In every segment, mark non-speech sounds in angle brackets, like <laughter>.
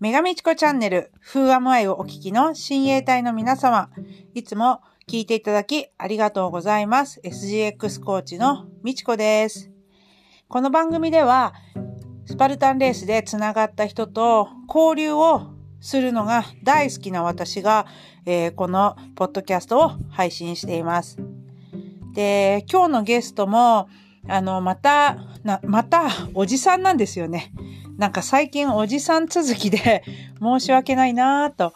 メガミチコチャンネル、風アムアイをお聞きの親衛隊の皆様、いつも聞いていただきありがとうございます。SGX コーチのみちこです。この番組では、スパルタンレースでつながった人と交流をするのが大好きな私が、えーこのポッドキャストを配信しています。で、今日のゲストも、あの、また、また、おじさんなんですよね。なんか最近おじさん続きで <laughs> 申し訳ないなぁと、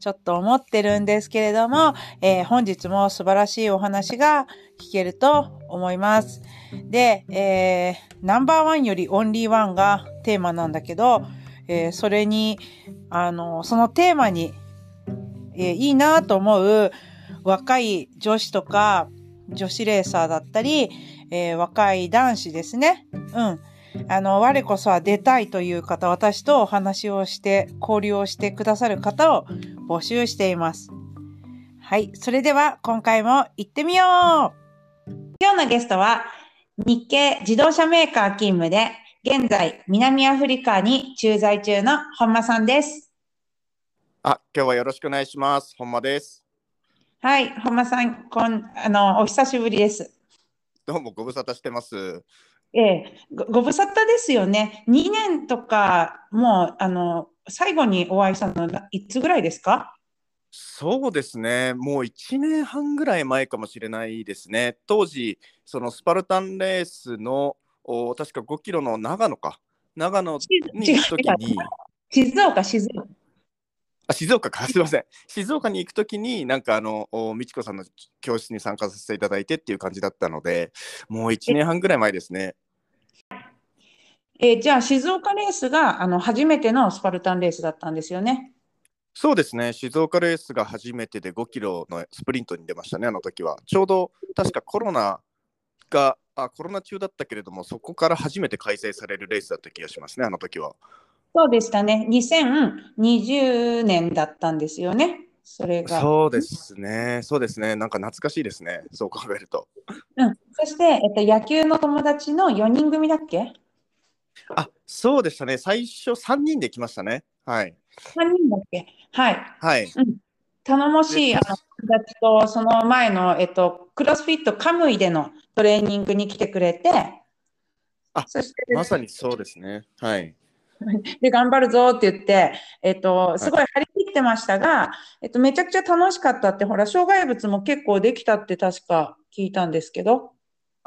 ちょっと思ってるんですけれども、えー本日も素晴らしいお話が聞けると思います。で、えーナンバーワンよりオンリーワンがテーマなんだけど、えーそれに、あの、そのテーマに、えーいいなと思う若い女子とか、女子レーサーだったり、えー若い男子ですね。うん。あの、我こそは出たいという方、私とお話をして、交流をしてくださる方を募集しています。はい。それでは、今回も行ってみよう今日のゲストは、日系自動車メーカー勤務で、現在、南アフリカに駐在中の本間さんです。あ、今日はよろしくお願いします。本間です。はい。本間さん、こん、あの、お久しぶりです。どうもご無沙汰してます。ええ、ごご無沙汰ですよね。2年とか、もう、あの、最後にお会いしたのがいつぐらいですか？そうですね。もう1年半ぐらい前かもしれないですね。当時、そのスパルタンレースのお確か5キロの長野か。長野に行くときに、静岡、静岡。あ静岡か、<laughs> すみません。静岡に行くときに、なんかあの、お美智子さんの教室に参加させていただいてっていう感じだったので、もう1年半ぐらい前ですね。えーじゃあ、静岡レースが、あの、初めてのスパルタンレースだったんですよね。そうですね、静岡レースが初めてで5キロのスプリントに出ましたね、あの時は。ちょうど確かコロナが、あコロナ中だったけれども、そこから初めて開催されるレースだった気がしますね、あの時は。そうでしたね。2020年だったんですよね。それが。そうですね、そうですね、なんか懐かしいですね、そう考えると。うん。そして、えっと、野球の友達の4人組だっけ？あそうでしたね、最初3人で来ましたね。はい。?3 人だっけ？はい。はい。頼もしいであの友達と、その前の、えっと、クロスフィットカムイでのトレーニングに来てくれて、あそして、まさにそうですね。はい。<laughs> で、頑張るぞって言って、えっと、すごい張り切ってましたが、えっと、めちゃくちゃ楽しかったって、ほら、障害物も結構できたって確か聞いたんですけど、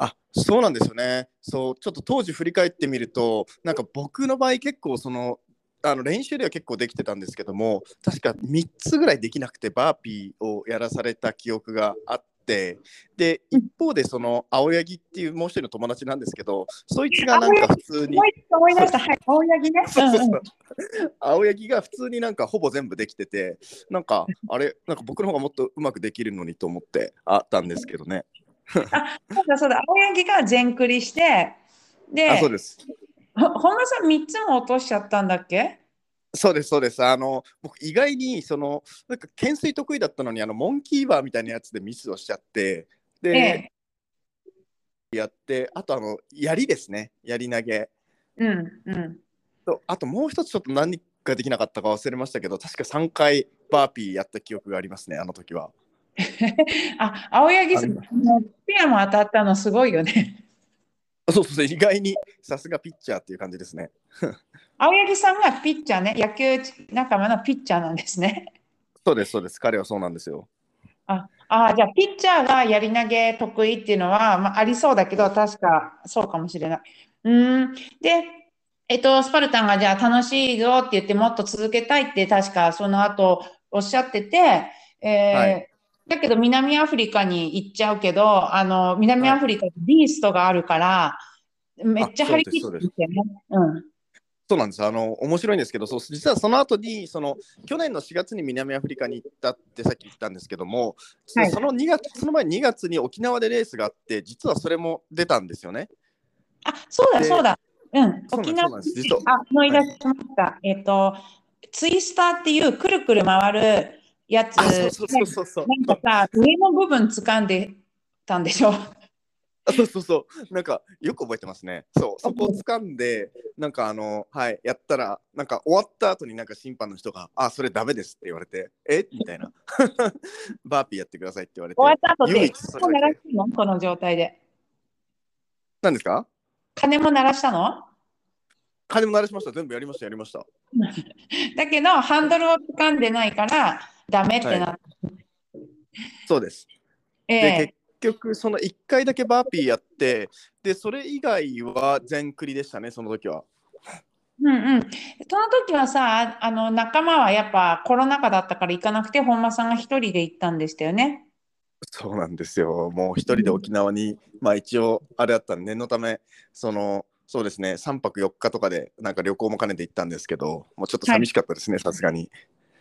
あそうなんですよね。そうちょっと当時振り返ってみるとなんか僕の場合結構そのあの練習では結構できてたんですけども確か3つぐらいできなくてバーピーをやらされた記憶があってで一方でその青柳っていうもう一人の友達なんですけどそいつがなんか普通に思い思い出した、はい、青柳ね。青柳が普通になんかほぼ全部できててなんかあれなんか僕の方がもっとうまくできるのにと思ってあったんですけどね。そうだそうだ、青柳が全クリして、で、あそうです。ほ本間さん3つも落としちゃったんだっけ？そうです、そうです。あの、僕、意外に、その、なんか、懸垂得意だったのに、あの、モンキーバーみたいなやつでミスをしちゃって、で、ええやって、あと、あの、槍ですね、槍投げ。うん、うん。とあと、もう一つ、ちょっと何ができなかったか忘れましたけど、確か3回バーピーやった記憶がありますね、あの時は。<laughs> あ、青柳さん、ピアも当たったのすごいよね。そうそうそう、意外に、さすがピッチャーっていう感じですね。青柳さんがピッチャーね、野球仲間のピッチャーなんですね。そうです、そうです。彼はそうなんですよ。あ、あ、じゃあ、ピッチャーがやり投げ得意っていうのは、まあ、ありそうだけど、確かそうかもしれない。うーん。で、えっと、スパルタンがじゃあ楽しいぞって言って、もっと続けたいって、確かその後おっしゃってて、えーはいだけど南アフリカに行っちゃうけど、あの、南アフリカにビーストがあるから、めっちゃ張り切ってるよね。うん。そうなんです。あの、面白いんですけど、そう実はその後に、その、去年の4月に南アフリカに行ったってさっき言ったんですけども、はいその2月、その前2月に沖縄でレースがあって、実はそれも出たんですよね。あ、そうだ、でそうだ。うん。沖縄あ、思い出しました。えっと、ツイスターっていうくるくる回るやつ、あ、そうそうそうそうそう。なんかさ、上の部分掴んでたんでしょ？あそうそうそう。なんかよく覚えてますね。そうそこを掴んでなんかあのはいやったらなんか終わった後になんか審判の人が「あそれダメです」って言われて「え？みたいな。<laughs> バーピーやってくださいって言われて。終わった後で、唯一それ鐘も鳴らしたの？この状態で。何ですか？鐘も鳴らしたの？金も鳴らしました。全部やりましたやりました。<laughs> だけど、ハンドルを掴んでないから、ダメってなって。そうです。えでえ結局その1回だけバーピーやってでそれ以外は全クリでしたねその時はうんうん。その時はさ、あの仲間はやっぱコロナ禍だったから行かなくて、本間さんが一人で行ったんでしたよね。そうなんですよもう一人で沖縄にまあ一応あれだったんで念のためそのそうですね3泊4日とかでなんか旅行も兼ねて行ったんですけどもうちょっと寂しかったですねさすがに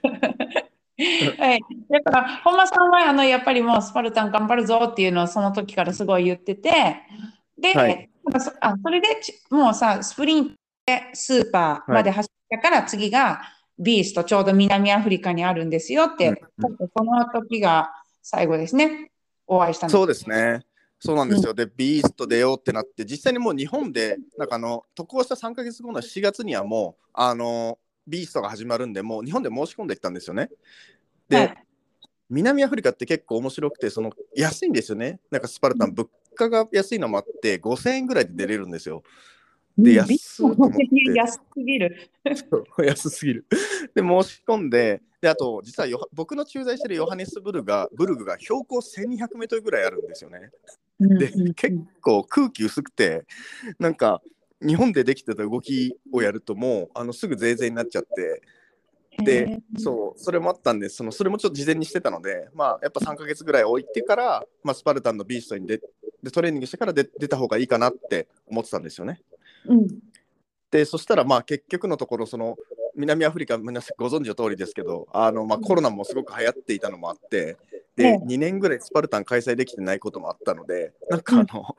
<laughs> <laughs> はい。だから、本間さんはあのやっぱりもうスパルタン頑張るぞっていうのをその時からすごい言ってて、で、はい。そあそれでちもうさ、スプリントでスーパーまで走ったから、次がビースト、ちょうど南アフリカにあるんですよって、うんその時が最後ですね、お会いしたの。そうですね。そうなんですよ、でビースト出ようってなって実際にもう日本でなんかあの渡航した3か月後の7月にはもうあのビーストが始まるんでもう日本で申し込んできたんですよね。で、はい。南アフリカって結構面白くてその安いんですよね。なんかスパルタン物価が安いのもあって5000円ぐらいで出れるんですよ。で安すぎる。安すぎる。で、申し込んで、で、あと、実は僕の駐在してるヨハネスブルガブルグが標高1200メートルぐらいあるんですよね。で結構空気薄くて、なんか、日本でできてた動きをやるともうあのすぐゼーゼーになっちゃって。へでー。そうそれもあったんでそのそれもちょっと事前にしてたのでまあやっぱ3ヶ月ぐらい置いてから、まあ、スパルタンのビーストに出でトレーニングしてから出出た方がいいかなって思ってたんですよね。うん。でそしたらまあ結局のところその南アフリカ皆さんご存知の通りですけどあの、まあ、コロナもすごく流行っていたのもあってでええ2年ぐらいスパルタン開催できてないこともあったのでなんかあの、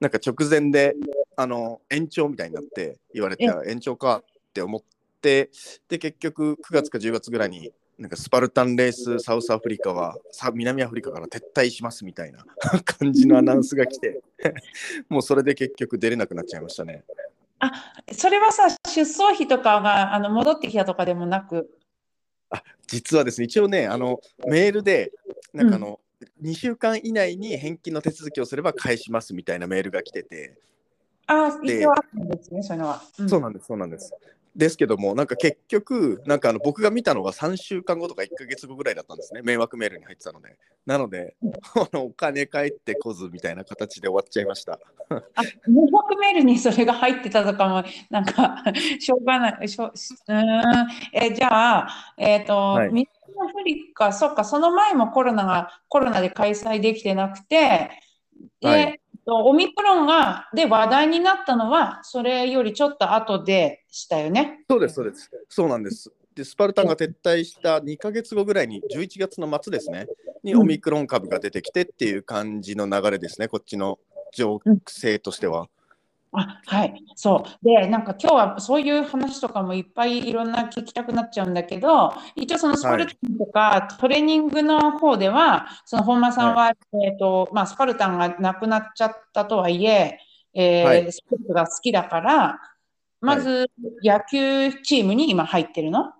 なんか直前であの延長みたいになって言われてえ延長かって思ってで結局9月か10月ぐらいになんかスパルタンレースサウスアフリカはさ南アフリカから撤退しますみたいな <laughs> 感じのアナウンスが来て <laughs> もうそれで結局出れなくなっちゃいましたね。あ、それはさ、出走費とかがあの戻ってきたとかでもなく、実はですね一応ねあのメールでなんかあの、2週間以内に返金の手続きをすれば返しますみたいなメールが来てて、あ、で一応あったんですね、そういうのは。うん。そうなんですそうなんです。ですけどもなんか結局なんかあの僕が見たのが3週間後とか1ヶ月後ぐらいだったんですね。迷惑メールに入ってたので。なので <laughs> あのお金返ってこずみたいな形で終わっちゃいました。あ、迷惑メールにそれが入ってたとかも、なんか、<laughs> しょうがない。しょうーん。え、じゃあ、えっと、はい。南アフリカ、そっか、その前もコロナが、コロナで開催できてなくて、で、はい。えっとオミクロンが、で話題になったのは、それよりちょっと後でしたよね。そうですそうですそうなんですでスパルタンが撤退した2ヶ月後ぐらいに11月の末ですねにうんオミクロン株が出てきてっていう感じの流れですねこっちの情勢としては。あ、はい、そう。で、なんか今日はそういう話とかもいっぱいいろんな聞きたくなっちゃうんだけど、一応そのスパルタンとかトレーニングの方では、その本間さんは、えっと、まあ、スパルタンがなくなっちゃったとはいえ、えーはい。スポーツが好きだから、まず野球チームに今入ってるの？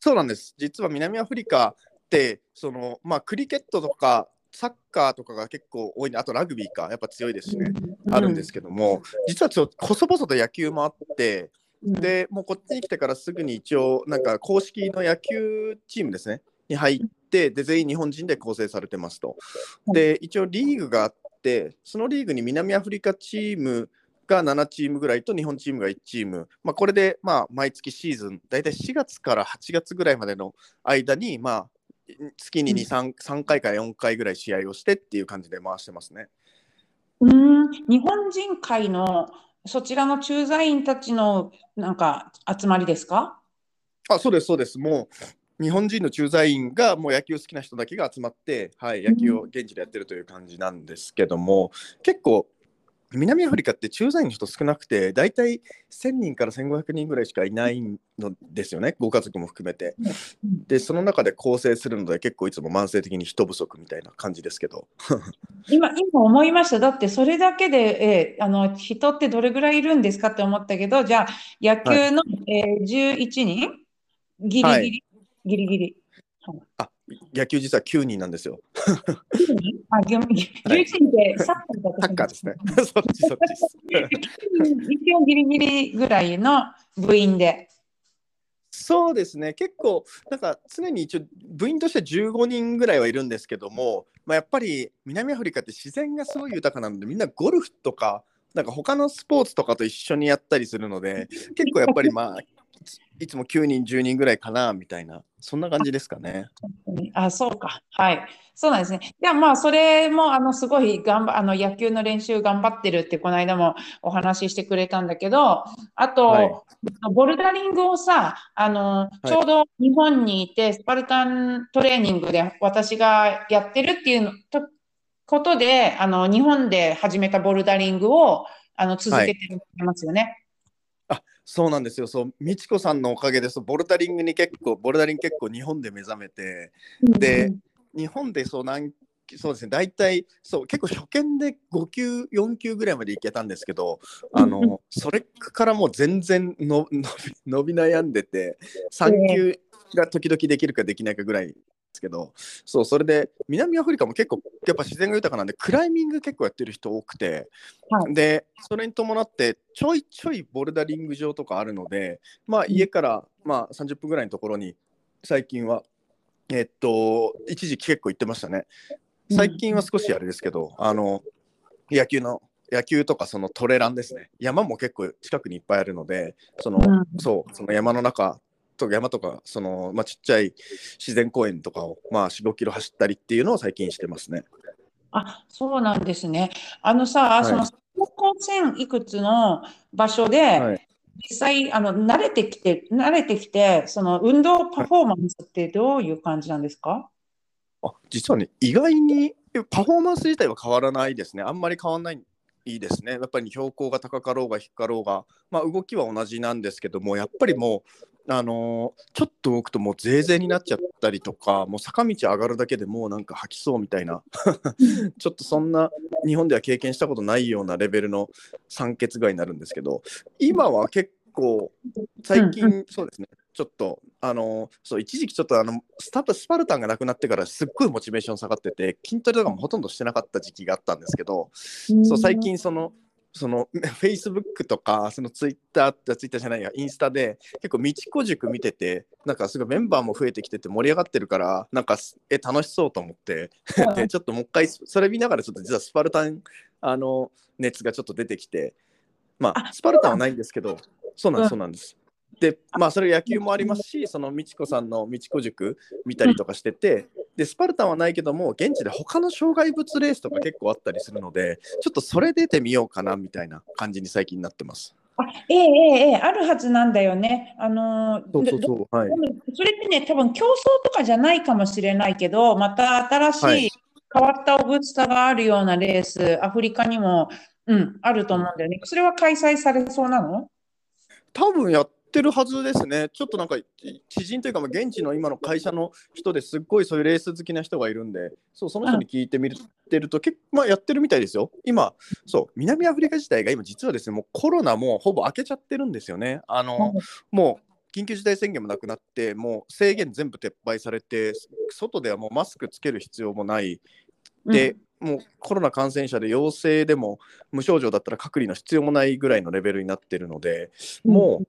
そうなんです。実は南アフリカって、そのまあ、クリケットとかサッカーとかが結構多いね、あとラグビーか、やっぱ強いですしね、あるんですけども、実はちょっと細々と野球もあって、うん、でもうこっちに来てからすぐに一応、なんか公式の野球チームですね、に入って、で全員日本人で構成されてますと。で、一応リーグがあって、そのリーグに南アフリカチームが7チームぐらいと日本チームが1チーム、まあ、これでまあ毎月シーズン、大体4月から8月ぐらいまでの間に、まあ、月に2、3, 3回から4回ぐらい試合をしてっていう感じで回してますね。うーん、日本人会のそちらの駐在員たちのなんか集まりですか？あそうです、そうです。もう日本人の駐在員がもう野球好きな人だけが集まって、はい、野球を現地でやってるという感じなんですけども、結構南アフリカって駐在員の人少なくて、大体1000人から1500人ぐらいしかいないのですよね、ご家族も含めて。で、その中で構成するので、結構いつも慢性的に人不足みたいな感じですけど。<laughs> 今、今思いました。だってそれだけで、えーあの人ってどれぐらいいるんですかって思ったけど、じゃあ野球の、えー11人？ギリギリ、はいギリギリ。あ野球実は9人なんですよ。あ、ギリギリはい11人ってサッカーだとサッカーですね。そっちそっち。一応ギリギリぐらいの部員で。<laughs> そうですね、結構、なんか常に一応、部員として15人ぐらいはいるんですけども、まあ、やっぱり南アフリカって自然がすごい豊かなので、みんなゴルフとか、なんか他のスポーツとかと一緒にやったりするので、結構やっぱりまあ、いつも9人、10人ぐらいかなみたいな、そんな感じですかね。あ、そうか。はい。そうなんですね。じゃあまあ、それも、あの、すごい頑張、あの、野球の練習頑張ってるって、この間もお話ししてくれたんだけど、あと、はいボルダリングをさ、あの、いちょうど日本にいて、スパルタントレーニングで私がやってるっていうのとことで、あの、日本で始めたボルダリングを、あの、続けてますよね。あそうなんですよ、そう、美智子さんのおかげでそう、ボルダリングに結構、ボルダリング結構日本で目覚めて、で日本でそうなんそうですね。大体そう結構初見で5級4級ぐらいまでいけたんですけどあうんのそれからもう全然の伸び伸び悩んでて3級が時々できるかできないかぐらいですけどそうそれで南アフリカも結構やっぱ自然が豊かなんでクライミング結構やってる人多くて、はいでそれに伴ってちょいちょいボルダリング場とかあるのでまあ家からまあ30分ぐらいのところに最近はえっと、一時期結構行ってましたね。最近は少しあれですけど、あの、野球の、野球とかそのトレランですね。山も結構近くにいっぱいあるので、その、うんそう、その山の中と山とか、その、まあ、ちっちゃい自然公園とかを、まあ、4、5キロ走ったりっていうのを最近してますね。あ、そうなんですね。あのさ、いその走行線いくつの場所で、はい。実際、あの、慣れてきて、慣れてきて、その運動パフォーマンスってどういう感じなんですか？あ、実はね、意外にパフォーマンス自体は変わらないですね。あんまり変わらない。いいですね。やっぱり標高が高かろうが低かろうが、まあ、動きは同じなんですけども、やっぱりもう、あのーちょっと動くともうゼーゼーになっちゃったりとか、もう坂道上がるだけでもうなんか吐きそうみたいな、<laughs> ちょっとそんな日本では経験したことないようなレベルの酸欠具合になるんですけど、今は結構、最うん近、そうですね、ちょっと、あのそう一時期ちょっとあのスタスパルタンがなくなってからすっごいモチベーション下がってて筋トレとかもほとんどしてなかった時期があったんですけど、そう最近そのその <laughs> Facebook とかその Twitter ってツイッターじゃないやインスタで結構道子塾見ててなんかすごいメンバーも増えてきてて盛り上がってるからなんかすえ楽しそうと思って。でちょっともう一回それ見ながらちょっと実はスパルタンあの熱がちょっと出てきて。まああスパルタンはないんですけどそうなんでうん。すそうなんです。でまあそれ野球もありますしその美智子さんの美智子塾見たりとかしててでスパルタンはないけども現地で他の障害物レースとか結構あったりするのでちょっとそれ出てみようかなみたいな感じに最近なってます。あ、ええええええあるはずなんだよね。あのー、そうそうどそうはいそれってね、多分競争とかじゃないかもしれないけど、また新しはいい変わったオブスタがあるようなレース、アフリカにも、うん、あると思うんだよね。それは開催されそうなの？多分やってるはずですね。ちょっとなんかち知人というか、まあ、現地の今の会社の人ですっごいそういうレース好きな人がいるんで、そうその人に聞いてみるてると、結構、まあ、やってるみたいですよ。今、そう、南アフリカ自体が今、実はですね、もうコロナもほぼ明けちゃってるんですよね。あの、もう緊急事態宣言もなくなって、もう制限全部撤廃されて、外ではもうマスクつける必要もない。で、もうコロナ感染者で陽性でも無症状だったら隔離の必要もないぐらいのレベルになってるので、もう、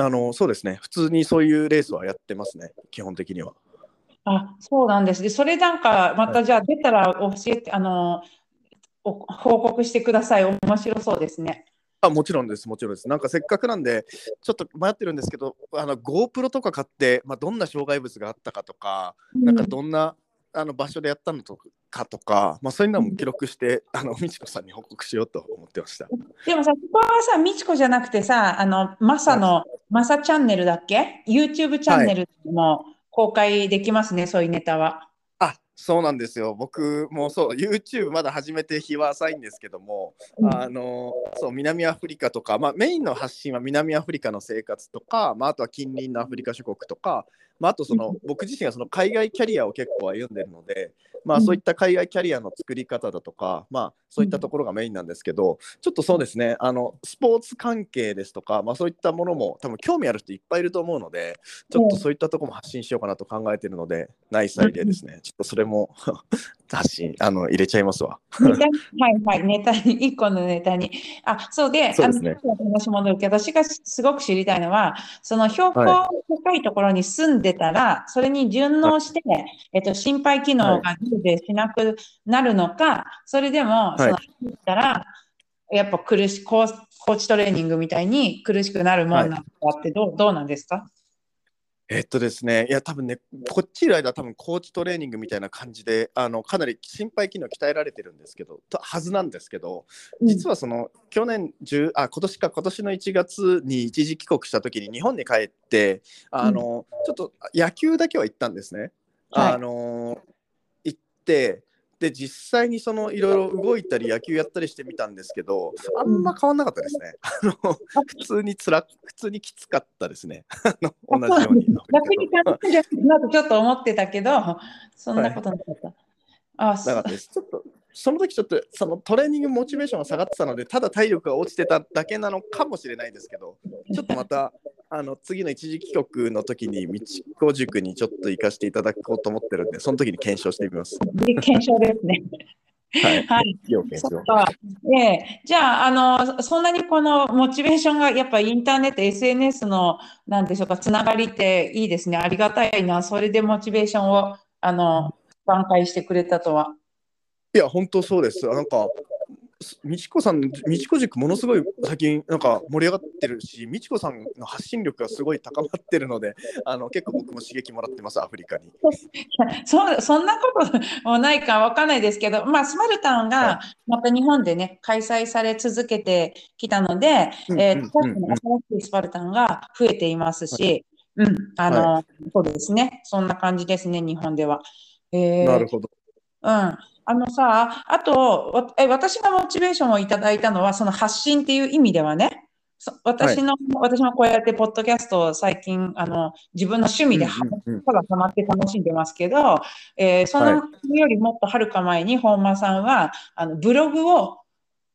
あのそうですね、普通にそういうレースはやってますね、基本的には。あ、そうなんです。で、それなんか、またじゃあ出たら教えて、あの、お報告してください。面白そうですね。あもちろんです、もちろんです。なんかせっかくなんで、ちょっと迷ってるんですけど、あの GoPro とか買って、まあ、どんな障害物があったかとか、なんかどんなあの場所でやったのとかとか、まあ、そういうのも記録して、あの美智子さんに報告しようと思ってました。でもさ、ここはさ、みちこじゃなくてさ、あの、マサの、マサチャンネルだっけ ?YouTube チャンネルでも公開できますね、そういうネタは。あそうなんですよ。僕もそう、YouTube まだ始めて日は浅いんですけども、うんあのそう南アフリカとか、まあ、メインの発信は南アフリカの生活とか、まあ、あとは近隣のアフリカ諸国とか、まあ、あとその僕自身がその海外キャリアを結構歩んでるので、まあ、うんそういった海外キャリアの作り方だとか、まあ、そういったところがメインなんですけど、ちょっとそうですね、あのスポーツ関係ですとか、まあ、そういったものも多分興味ある人いっぱいいると思うので、ちょっとそういったところも発信しようかなと考えているので、ナイスアイデアですね。ちょっとそれも <laughs> 発信あの入れちゃいますわ。<laughs> はいはい、ネタに、<laughs> 一個のネタに。あ、そうで、そうですねあの話戻るけど、私がすごく知りたいのは、その標高は高いところに住んでたら、それに順応して、えっと、心肺機能が充電しなくなるのか、それでも、い。その、たら、やっぱ苦し、コーコーチトレーニングみたいに苦しくなるもんなのかってどう、どうなんですか？えっとですね、いや、多分ね、こっちいる間、多分コーチトレーニングみたいな感じで、あのかなり心肺機能鍛えられてるんですけど、とはずなんですけど、実はその去年10あ今年か今年の1月に一時帰国した時に日本に帰ってあの、ちょっと野球だけは行ったんですね。はい。あの行ってで実際にそのいろいろ動いたり野球やったりしてみたんですけどあんま変わんなかったですね。あの普通につら普通にきつかったですね。<laughs> あの同じように。逆に感じじゃなくちょっと思ってたけど、そんなことなかった。あ、そうなかったです。ちょっとその時ちょっとそのトレーニングモチベーションが下がってたのでただ体力が落ちてただけなのかもしれないですけどちょっとまたあの次の一時帰国の時に道子塾にちょっと行かせていただこうと思ってるんでその時に検証してみます。検証ですね。はい。はい。要検証。そっか。ええじゃあ、あの、そんなにこのモチベーションが、やっぱインターネット、SNS の、なんでしょうか、つながりっていいですね。ありがたいな。それでモチベーションを、あの、挽回してくれたとは。いや本当そうです。なんかみちこさん、みちこ塾ものすごい最近なんか盛り上がってるし、みちこさんの発信力がすごい高まってるので、あの結構僕も刺激もらってます、アフリカに。<laughs> そそんなこともないかわかんないですけど、まあ、スマルタンはがまた日本でね、開催され続けてきたので、新しいスパルタンが増えていますし、うん、あの、そうですね。そんな感じですね、日本では。えーなるほど。うん。あのさ、あと、わえ、私がモチベーションをいただいたのは、その発信っていう意味ではね、そ私の、私もこうやってポッドキャストを最近、あの、自分の趣味でただハマって楽しんでますけど、えーそのよりもっとはるか前に本間さんは、あの、ブログを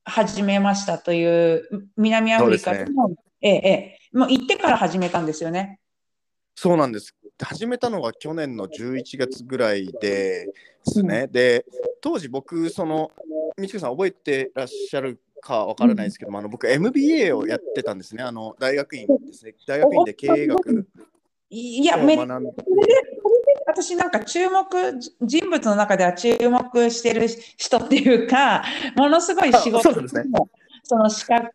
始めましたという、南アフリカの、ええ、ええ、もう行ってから始めたんですよね。そうなんです。始めたのが去年の11月ぐらいでですね。で、当時僕、その、みちこさん覚えてらっしゃるかわからないですけども、あの僕 MBA をやってたんですね。あの大学院ですね。大学院で経営学いや、をめ私なんか注目、人物の中では注目してる人っていうか、ものすごい仕あ事そうですねその資格、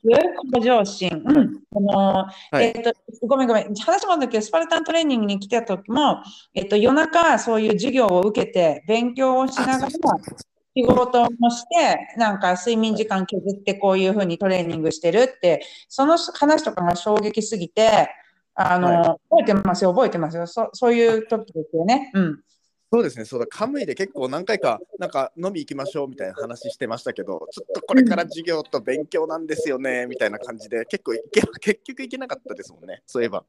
向上心、うん、この、はいえっと、ごめんごめん、話もだけど、スパルタントレーニングに来た時も、えっと、夜中そういう授業を受けて、勉強をしながら、仕事もして、なんか睡眠時間削ってこういうふうにトレーニングしてるって、その話とかが衝撃すぎて、あの、は覚えてますよ、覚えてますよ。そそういう時ですよね。うん。そうですね、そうだ、カムイで結構何回か、なんか飲み行きましょうみたいな話してましたけど、ちょっとこれから授業と勉強なんですよね、みたいな感じで、結構いけ、<laughs> 結局行けなかったですもんね、そういえば。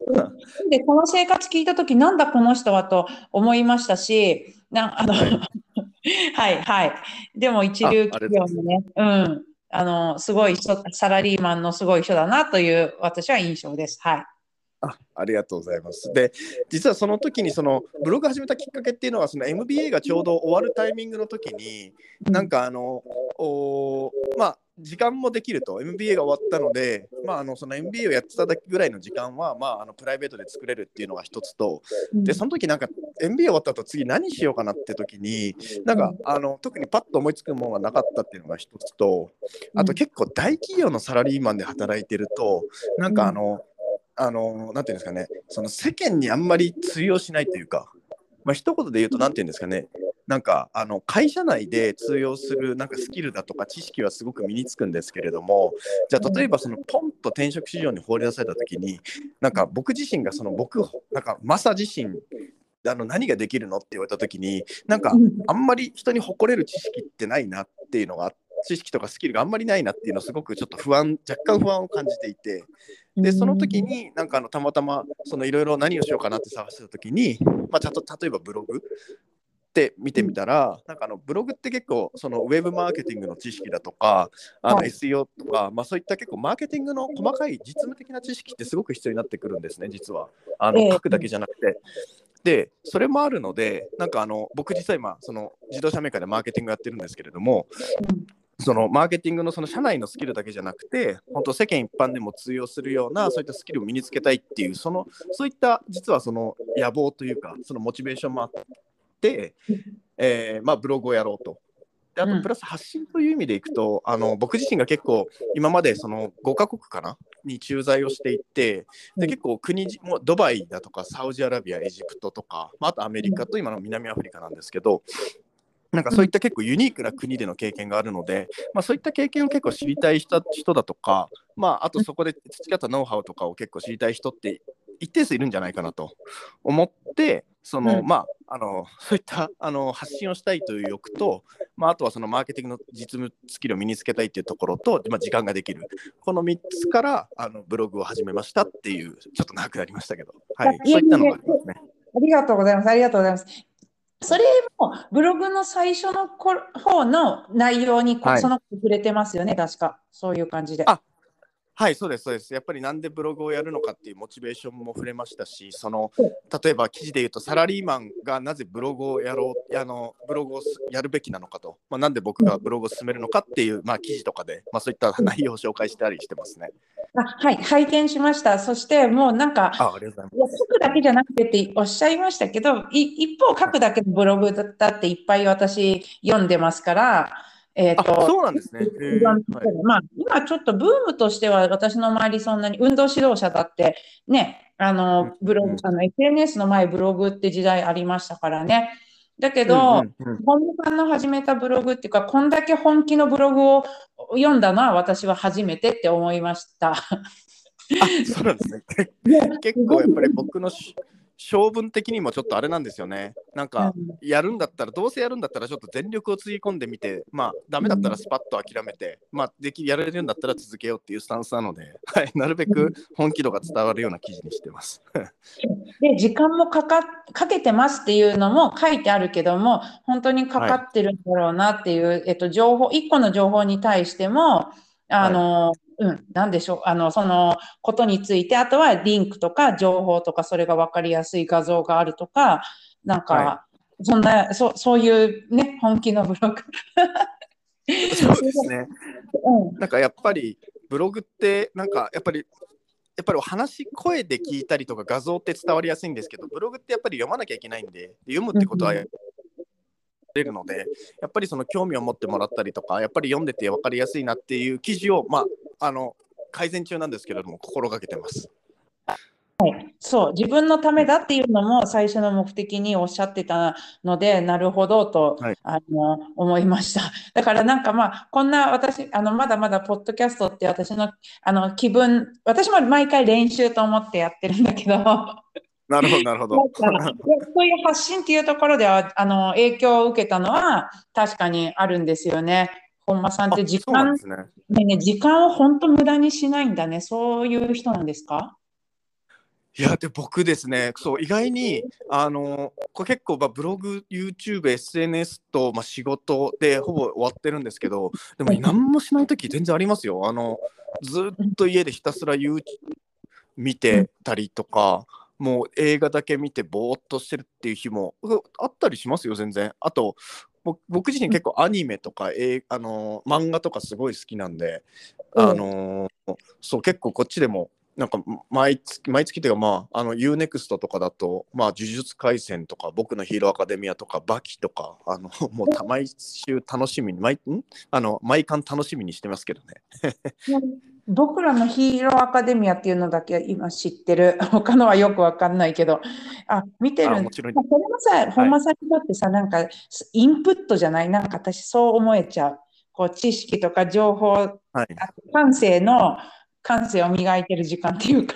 で、この生活聞いたとき、なんだこの人はと思いましたし、なあの、<laughs> はい、はい。でも一流企業のね、うん、あの、すごい人、サラリーマンのすごい人だなという、私は印象です。はい。あありがとうございます。で、実はその時にそのブログ始めたきっかけっていうのは、その MBA がちょうど終わるタイミングの時に、なんかあの、おまあ、時間もできると、MBA が終わったので、まあ、あのその MBA をやってただけぐらいの時間は、まあ、あのプライベートで作れるっていうのが一つと、で、その時なんか MBA 終わった後次何しようかなって時に、なんかあの特にパッと思いつくものがなかったっていうのが一つと、あと結構大企業のサラリーマンで働いてると、なんかあの、あの、なんていうんですかね、その世間にあんまり通用しないというか、まあ一言で言うと、なんていうんですかね、なんかあの会社内で通用するなんかスキルだとか知識はすごく身につくんですけれどもじゃあ例えばそのポンと転職市場に放り出された時になんか僕自身がその僕なんかマサ自身あの何ができるのって言われた時になんかうん。あんまり人に誇れる知識ってないなっていうのが知識とかスキルがあんまりないなっていうのをすごくちょっと不安若干不安を感じていて。でその時になんかあのたまたまそのいろいろ何をしようかなって探してた時に、まあ、ちゃんと例えばブログって見てみたらなんかあのブログって結構そのウェブマーケティングの知識だとかあのはい。SEO とか、まあ、そういった結構マーケティングの細かい実務的な知識ってすごく必要になってくるんですね実は。あのええ。書くだけじゃなくて。でそれもあるのでなんかあの僕実際今その自動車メーカーでマーケティングやってるんですけれどもそのマーケティングのその社内のスキルだけじゃなくて本当世間一般でも通用するようなそういったスキルを身につけたいっていうそのそういった実はその野望というかそのモチベーションもあって、えーまあ、ブログをやろうと。であうん。とプラス発信という意味でいくと、あの僕自身が結構今までその5カ国かな？に駐在をしていてうん。で結構国じもうドバイだとかサウジアラビアエジプトとか、まあ、あとアメリカと今の南アフリカなんですけどなんかそういった結構ユニークな国での経験があるので、まあ、そういった経験を結構知りたい人人だとか、まあ、あとそこで培ったノウハウとかを結構知りたい人って一定数いるんじゃないかなと思ってその、うんまあ、あのそういったあの発信をしたいという欲と、まあ、あとはそのマーケティングの実務スキルを身につけたいっていうところと、まあ、時間ができるこの3つからあのブログを始めましたっていうちょっと長くなりましたけど、はい、そういったのがありますね。ありがとうございます。ありがとうございます。それもブログの最初のこ方の内容にこはいその触れてますよね、確か。そういう感じで。あはい、そうです、そうです。やっぱりなんでブログをやるのかっていうモチベーションも触れましたし、その例えば記事で言うと、サラリーマンがなぜブログをやろう、あのブログをすやるべきなのかと、まあ、なんで僕がブログを進めるのかっていう、まあ、記事とかで、まあ、そういった内容を紹介したりしてますね。あはい、拝見しました。そしてもうなんか、あありがとうござい書くだけじゃなくてっておっしゃいましたけど、い一方書くだけのブログだったっていっぱい私読んでますから、えっます。あと、そうなんですね。へーまあ、今ちょっとブームとしては私の周りそんなに運動指導者だってね、あのブログうんあの SNS の前ブログって時代ありましたからね。だけど、本間さんの始めたブログっていうか、こんだけ本気のブログを読んだのは私は初めてって思いました。あそうなんです <laughs> ね。結構やっぱり僕のし性分的にもちょっとあれなんですよね。なんかやるんだったら、どうせやるんだったらちょっと全力をつぎ込んでみて、まあダメだったらスパッと諦めて、まあできやれるんだったら続けようっていうスタンスなので、はい、なるべく本気度が伝わるような記事にしてます。<laughs> で、時間もかか、かけてますっていうのも書いてあるけども、本当にかかってるんだろうなっていう、えっと、情報、一個の情報に対しても、あの、うん、なんでしょう、あの、そのことについて、あとはリンクとか情報とか、それが分かりやすい画像があるとか、なんか、はそんな、そ、そういうね、本気のブログ。そうですね。<laughs> うん、なんかやっぱりブログってなんかやっぱりやっぱりお話声で聞いたりとか画像って伝わりやすいんですけどブログってやっぱり読まなきゃいけないんでで読むってことはうんやれるのでやっぱりその興味を持ってもらったりとかやっぱり読んでて分かりやすいなっていう記事をまああの改善中なんですけれども心がけてます。そう、自分のためだっていうのも最初の目的におっしゃってたので、なるほどと、はいあの思いました。<laughs> だからなんかまあ、こんな私、あのまだまだポッドキャストって私のあの気分、私も毎回練習と思ってやってるんだけど、なるほどなるほど。<laughs> そういう発信っていうところではあの影響を受けたのは確かにあるんですよね。本間さんって時間。ねね、時間を本当無駄にしないんだね。そういう人なんですか？いやで僕ですねそう意外にあのこれ結構、まあ、ブログ YouTube SNS と、まあ、仕事でほぼ終わってるんですけどでも何もしない時全然ありますよ。あのずっと家でひたすら YouTube 見てたりとかもう映画だけ見てぼーっとしてるっていう日もうあったりしますよ全然。あと僕僕自身結構アニメとか、えーあの漫画とかすごい好きなんで、あのそう結構こっちでもなんか毎月毎月というかまああの UNEXT とかだとまあ呪術廻戦とか僕のヒーローアカデミアとかバキとかあの <laughs> もうた毎週楽しみに毎ん？あの毎巻楽しみにしてますけどね。<laughs> 僕らのヒーローアカデミアっていうのだけ今知ってる。<laughs> 他のはよくわかんないけど。あ、見てるんあもちろんこれもさ、本間さんにとってさ、なんか、インプットじゃない？なんか私そう思えちゃう。こう、知識とか情報、はい、あ感性の、感性を磨いてる時間っていうか。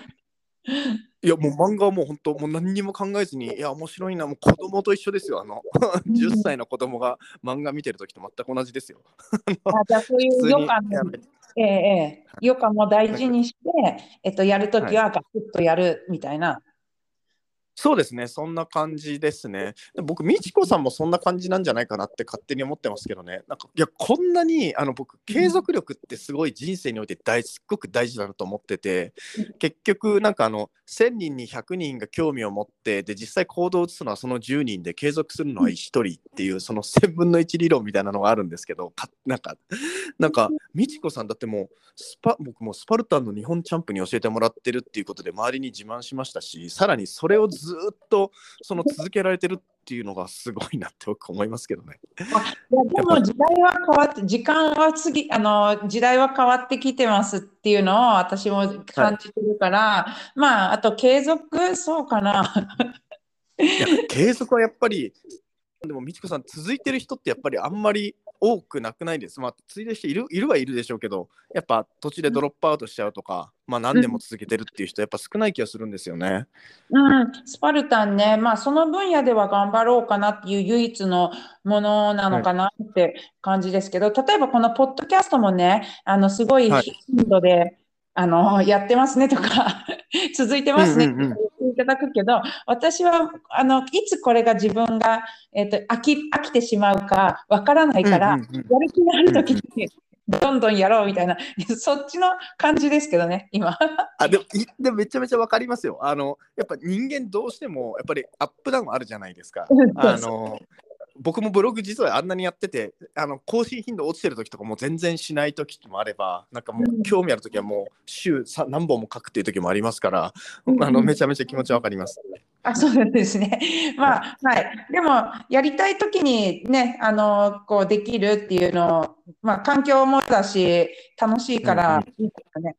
いやもう漫画はもう本当もう何にも考えずにいや面白いなもう子供と一緒ですよあの10歳の子供が漫画見てる時と全く同じですよ。あじゃあそういう余暇やも、ええええ、余暇も大事にして、えっと、やるときはガクッとやるみたいな。そうですね、そんな感じですね。僕、美智子さんもそんな感じなんじゃないかなって勝手に思ってますけどね。なんかいや、こんなにあの僕、継続力ってすごい人生において大すっごく大事だなと思ってて、結局、なんかあの、1000人に100人が興味を持って、で、実際行動を移すのはその10人で継続するのは1人っていう、その1000分の1理論みたいなのがあるんですけど、かなんか、なんか、美智子さんだってもうスパ、僕もスパルタンの日本チャンプに教えてもらってるっていうことで周りに自慢しましたし、さらにそれをずっとその続けられてるっていうのがすごいなって僕思いますけどね。いやでも時代は変わって、時間は次、あの、時代は変わってきてますっていうのを私も感じてるから、まあ、あと継続、そうかな。いや継続はやっぱりでも美智子さん続いてる人ってやっぱりあんまり多くなくないです。まあ続いてる人いるいるはいるでしょうけどやっぱ途中でドロップアウトしちゃうとか、まあ何年も続けてるっていう人やっぱ少ない気がするんですよね。うん、スパルタンね、まあその分野では頑張ろうかなっていう唯一のものなのかなって感じですけど、例えばこのポッドキャストもね、あのすごいはい。頻度で、あのやってますねとか <laughs> 続いてますねってうんういただくけど、私はあのいつこれが自分が、えっと飽き、飽きてしまうかわからないから、うんうんうんやる気があるときにどんどんやろうみたいな、そっちの感じですけどね、今。<laughs> あでもいでもめちゃめちゃわかりますよ。あのやっぱ人間どうしてもやっぱりアップダウンあるじゃないですか。あの僕もブログ実はあんなにやっててあの更新頻度落ちてる時とかも全然しない時もあればなんかもうんう興味ある時はもう週さ何本も書くっていう時もありますから、うんあのめちゃめちゃ気持ちわかります。あ、そうなんですね。<laughs> まあ、はい。でも、やりたいときにね、あの、こう、できるっていうのを、まあ、環境もだし、楽しいからうんいいですよね。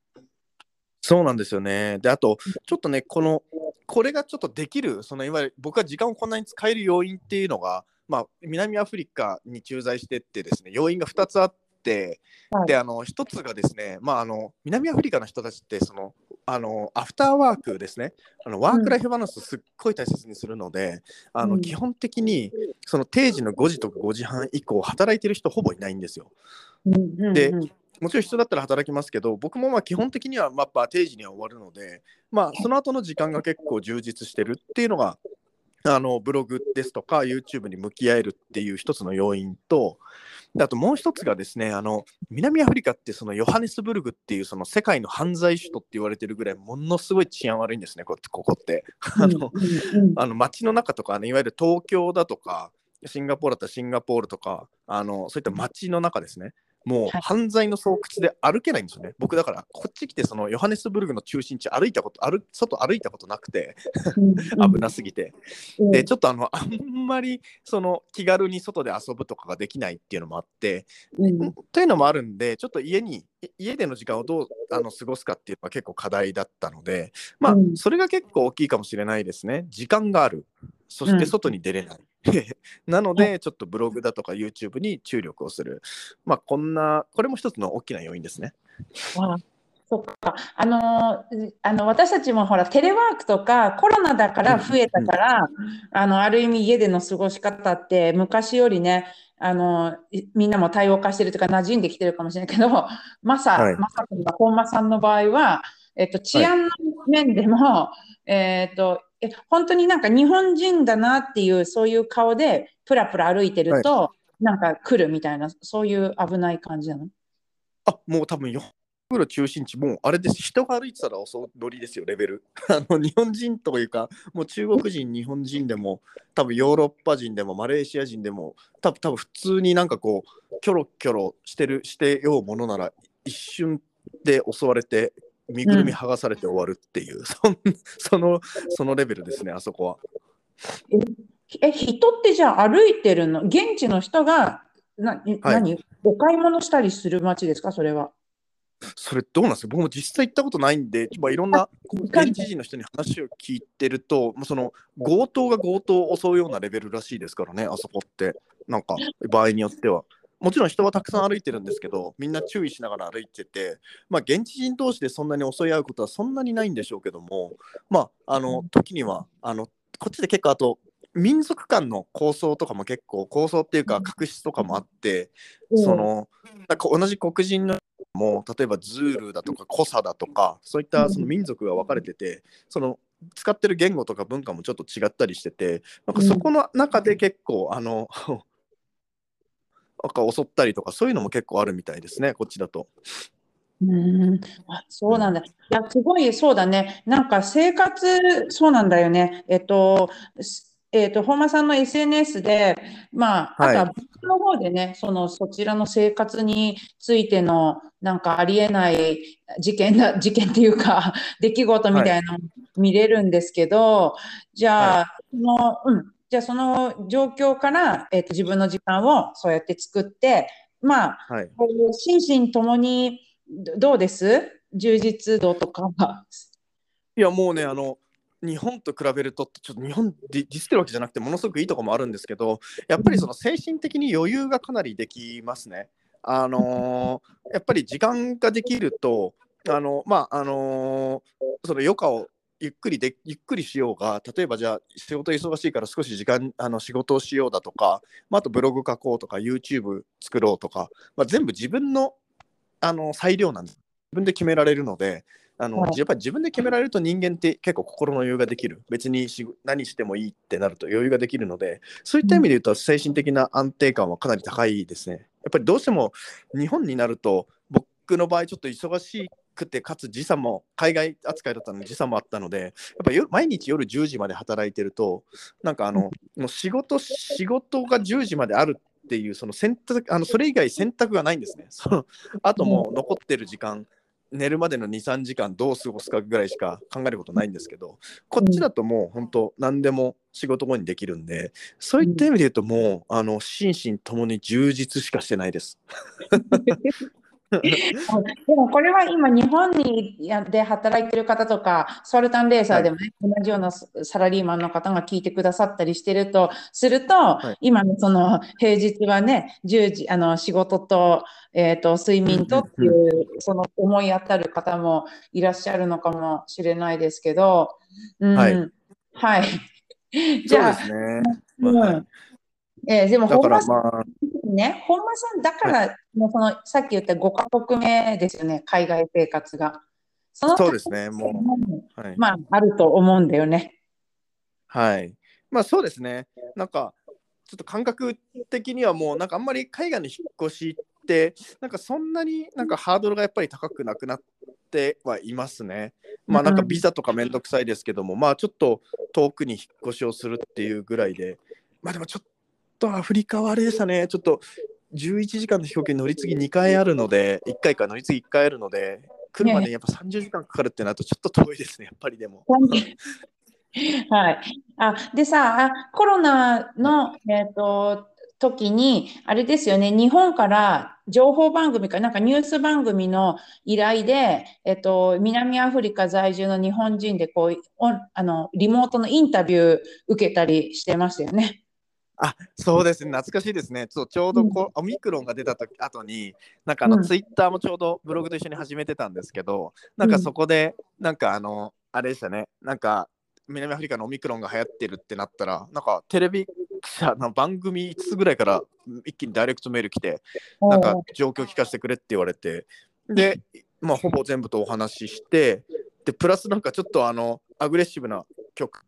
そうなんですよね。であとちょっとねこのこれがちょっとできるそのいわゆる僕が時間をこんなに使える要因っていうのが、まあ、南アフリカに駐在してってですね要因が2つあって、はい。であの1つがですね、まあ、あの南アフリカの人たちってそのあのアフターワークですね。あのワークライフバランスをすっごい大切にするので、あうん。の基本的にその定時の5時とか5時半以降働いてる人ほぼいないんですよ。うんうんでうん。もちろん必要だったら働きますけど、僕もまあ基本的にはまあ定時には終わるので、まあ、その後の時間が結構充実してるっていうのが、あのブログですとか YouTube に向き合えるっていう一つの要因と、であともう一つがですね、あの南アフリカってそのヨハネスブルグっていうその世界の犯罪首都って言われてるぐらいものすごい治安悪いんですね、こここって。街の中とか、ね、いわゆる東京だとか、シンガポールだったらシンガポールとか、あのそういった街の中ですね、もうはい犯罪の巣窟で歩けないんですよね。僕だから、こっち来て、そのヨハネスブルグの中心地歩いたこと、歩外歩いたことなくて、危なすぎて。うんで、ちょっとあの、あんまりその気軽に外で遊ぶとかができないっていうのもあって、うんというのもあるんで、ちょっと家に、い家での時間をどうあの過ごすかっていうのは結構課題だったので、まあう、んそれが結構大きいかもしれないですね。時間がある。そして外に出れない。<laughs> なので、ちょっとブログだとか YouTube に注力をする。まあ、こんな、これも一つの大きな要因ですね。あそっか。あのー、あの、私たちもほら、テレワークとかコロナだから増えたから、あの、ある意味家での過ごし方って昔よりね、あの、いみんなも多様化してるというか馴染んできてるかもしれないけど、<laughs> まさ、はいまさ君が本間さんの場合は、えっと、治安の面でも、えっと、え、本当になんか日本人だなっていう、そういう顔でプラプラ歩いてると、なんか来るみたいな、そういう危ない感じなの？あ、もう多分よ。の中心地、もうあれです。人が歩いてたら遅乗りですよ、レベル。<laughs> あの日本人というか、もう中国人、日本人でも、多分ヨーロッパ人でも、マレーシア人でも、多分多分普通になんかこう、キョロキョロしてる、してようものなら、一瞬で襲われて、身ぐるみ剥がされて終わるっていう、<laughs> そんそのそのレベルですね、あそこは。え、人ってじゃあ歩いてるの？現地の人が、な、何？お買い物したりする街ですか？それは。それどうなんですか？僕も実際行ったことないんで、まあ、いろんな現地人の人に話を聞いてると、まあその強盗が強盗を襲うようなレベルらしいですからね、あそこって。なんか場合によっては。もちろん人はたくさん歩いてるんですけどみんな注意しながら歩いてて、まあ、現地人同士でそんなに襲い合うことはそんなにないんでしょうけどもまああの時にはあのこっちで結構あと民族間の構想とかも結構構想っていうか確執とかもあって、そのなんか同じ黒人のも例えばズールだとかコサだとかそういったその民族が分かれててその使ってる言語とか文化もちょっと違ったりしててなんかそこの中で結構あのなんか襲ったりとかそういうのも結構あるみたいですねこっちだと。うん、あ、そうなんだ。いや、すごい、そうだね。なんか生活、そうなんだよね。えっと、すえっと、本間さんの SNS で、まあ、あとは僕の方でね、その、そちらの生活についての、なんかありえない事件だ、<laughs> 事件っていうか、<laughs> 出来事みたいなの見れるんですけど、じゃあ、その、うん、じゃあその状況から、えっと、自分の時間をそうやって作って、まあ、はい、心身ともにどどうです？充実度とかは。いやもうねあの日本と比べるとちょっと日本ディスってるわけじゃなくてものすごくいいところもあるんですけどやっぱりその精神的に余裕がかなりできますね。あのーやっぱり時間ができるとあのまああのーその余暇をゆっくりでゆっくりしようが例えばじゃあ仕事忙しいから少し時間あの仕事をしようだとか、まあ、あとブログ書こうとか YouTube 作ろうとか、まあ、全部自分のあの裁量なんです。自分で決められるのであの、はい。やっぱり自分で決められると人間って結構心の余裕ができる。別にし何してもいいってなると余裕ができるのでそういった意味で言うと精神的な安定感はかなり高いですね。やっぱりどうしても日本になると僕の場合ちょっと忙しくてかつ時差も海外扱いだったので時差もあったのでやっぱ夜毎日夜10時まで働いてるとなんかあのもう仕事仕事が10時まであるっていうその選択あのそれ以外選択がないんですね。そのあともう残ってる時間寝るまでの23時間どう過ごすかぐらいしか考えることないんですけどこっちだともう本当何でも仕事後にできるんでそういった意味で言うともうあの心身ともに充実しかしてないです。<laughs> <laughs> でもこれは今日本にやで働いてる方とか、ソルタンレーサーでもね、同じようなササラリーマンの方が聞いてくださったりしてると、すると、い今のその平日はね、10時、あの仕事と、えっと、睡眠とっていう、その思い当たる方もいらっしゃるのかもしれないですけど、うん、はい。はい。<laughs> じそうゃあ、ですね。うんまあはいえーでも、本間さんらまあね、本間さんだから、もうそのさっき言った5カ国目ですよね、海外生活が。そのそうですねももう、はい、まあ、あると思うんだよね。はい。まあそうですね。なんかちょっと感覚的にはもうなんかあんまり海外の引っ越しってなんかそんなになんかハードルがやっぱり高くなくなってはいますね。まあなんかビザとかめんどくさいですけども、まあちょっと遠くに引っ越しをするっていうぐらいで、まあでもちょっとアフリカはあれでしたね。ちょっと11時間の飛行機乗り継ぎ2回あるので、1回か乗り継ぎ1回あるので、来るまでやっぱ30時間かかるってなるとちょっと遠いですね、やっぱりでも。<laughs> はい。あ、でさ、あコロナの、えっと、時に、あれですよね、日本から情報番組か、なんかニュース番組の依頼で、えっと、南アフリカ在住の日本人で、こう、オンあの、リモートのインタビュー受けたりしてましたよね。あそうですね、懐かしいですね。そうちょうどこう、オミクロンが出た時後に、なんかあの、うん。ツイッターもちょうどブログと一緒に始めてたんですけど、なんかそこで、なんかあの、あれでしたね、なんか南アフリカのオミクロンが流行ってるってなったら、なんかテレビ記者の番組5つぐらいから一気にダイレクトメール来て、なんか状況聞かせてくれって言われて、で、まあ、ほぼ全部とお話しして、で、プラスなんかちょっとあの、アグレッシブな曲、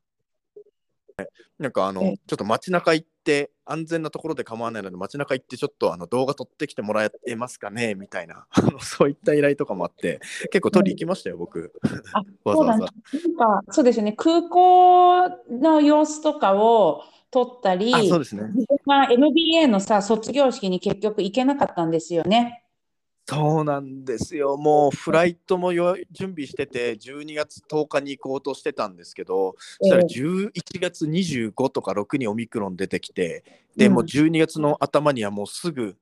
なんかあの、えちょっと街中行って、安全なところで構わないので、街中行ってちょっとあの動画撮ってきてもらえますかねみたいな、<laughs> そういった依頼とかもあって、結構撮り行きましたよ、僕。あ、<laughs> わざ。わざ。なんか、そうですよね。空港の様子とかを撮ったり、あ、そうですね。MBA のさ、卒業式に結局行けなかったんですよね。そうなんですよ。もうフライトもよ準備してて、12月10日に行こうとしてたんですけど、そしたらえ11月25とか6にオミクロン出てきて、でうんもう12月の頭にはもうすぐ、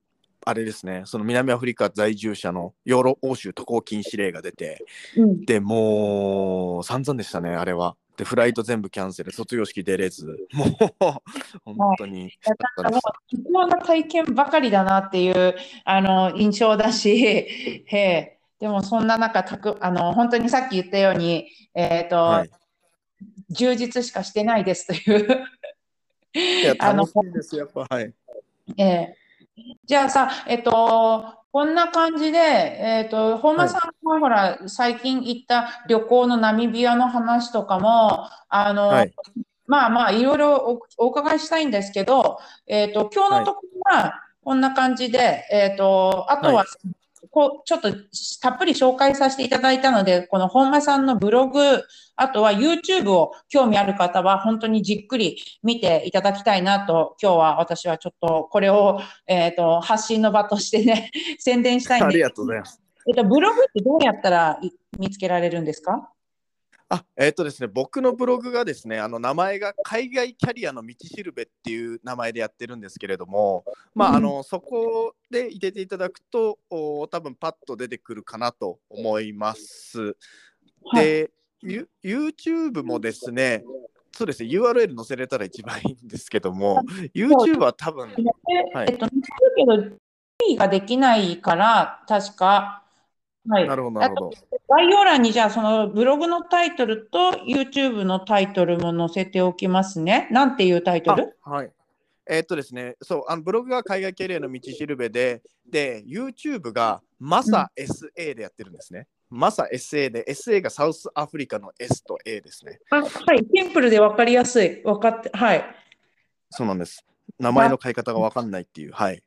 あれですね、その南アフリカ在住者のヨーロ欧州渡航禁止令が出て、うん。でもう散々でしたね、あれは。でフライト全部キャンセル卒業式出れずもう本当にだからもう貴重な体験ばかりだなっていうあの印象だし、へえでもそんな中たくあの本当にさっき言ったように、えっ、と、はい充実しかしてないですという。いや楽しいですやっぱはいええじゃあさ、えっと、こんな感じで、えっと、本間さんはほら、最近行った旅行のナミビアの話とかも、あの、はい。まあまあ、いろいろおお伺いしたいんですけど、えっと、今日のところはこんな感じで、えっと、あとは、はいこうちょっとたっぷり紹介させていただいたので、この本間さんのブログ、あとは YouTube を興味ある方は本当にじっくり見ていただきたいなと、今日は私はちょっとこれを、えっと発信の場としてね、<laughs> 宣伝したいんありでがとうございます。えっと、ブログってどうやったらい見つけられるんですか？あえっ、とですね僕のブログがですねあの名前が海外キャリアの道しるべっていう名前でやってるんですけれどもまああのそこで入れていただくとお多分パッと出てくるかなと思います。はい。で、ユ YouTube もですねそうですね URL 載せれたら一番いいんですけども YouTube は多分ではいえっと、けど、ができないから、確か、はい。なるほどなるほど概要欄にじゃあそのブログのタイトルと YouTube のタイトルも載せておきますね。なんていうタイトル？あはい。えーっとですね、そう、あのブログが海外キャリアの道しるべで、で、YouTube がマサ SA でやってるんですね。マサ SA で、SA がサウスアフリカの S と A ですね。あ、はい。シンプルで分かりやすい。分かって、はい。そうなんです。名前の書き方がわかんないっていう。はい。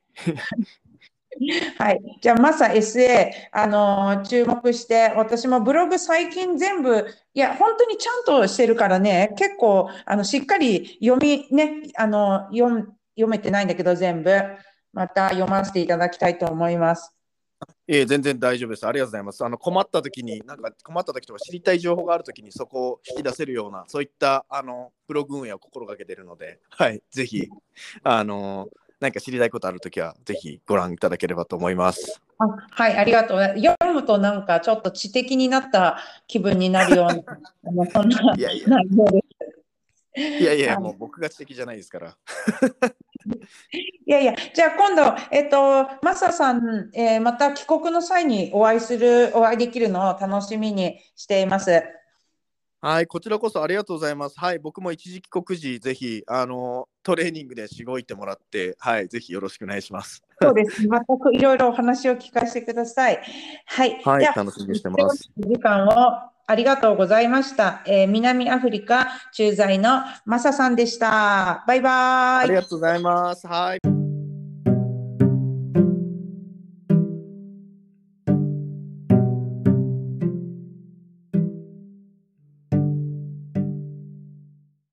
<laughs> はい。じゃあ、マサ SA、あのー注目して、私もブログ最近全部、いや、本当にちゃんとしてるからね、結構、あの、しっかり読み、ね、あの、読読めてないんだけど、全部。また読ませていただきたいと思います。ええ全然大丈夫です。ありがとうございます。あの困った時に、なんか困った時とか知りたい情報がある時にそこを引き出せるような、そういったあのブログ運営を心がけているので、はい、ぜひ、あの、何か知りたいことある時は、ぜひご覧いただければと思います。あはい、ありがとう。読むとなんかちょっと知的になった気分になるような、<laughs> そんないやいや、内容です。いやいや、はいもう僕が知的じゃないですから。いやいや、じゃあ今度、えっと、マサさん、えーまた帰国の際にお会いする、お会いできるのを楽しみにしています。はい、こちらこそありがとうございます。はい、僕も一時帰国時、ぜひ、あの、トレーニングでしごいてもらって、はい、ぜひよろしくお願いします。そうです。またいろいろお話を聞かせてください。はい。はい楽しみにしてます。時間をありがとうございました。えー南アフリカ駐在のマサさんでした。バイバイあり。がとうございます。はい。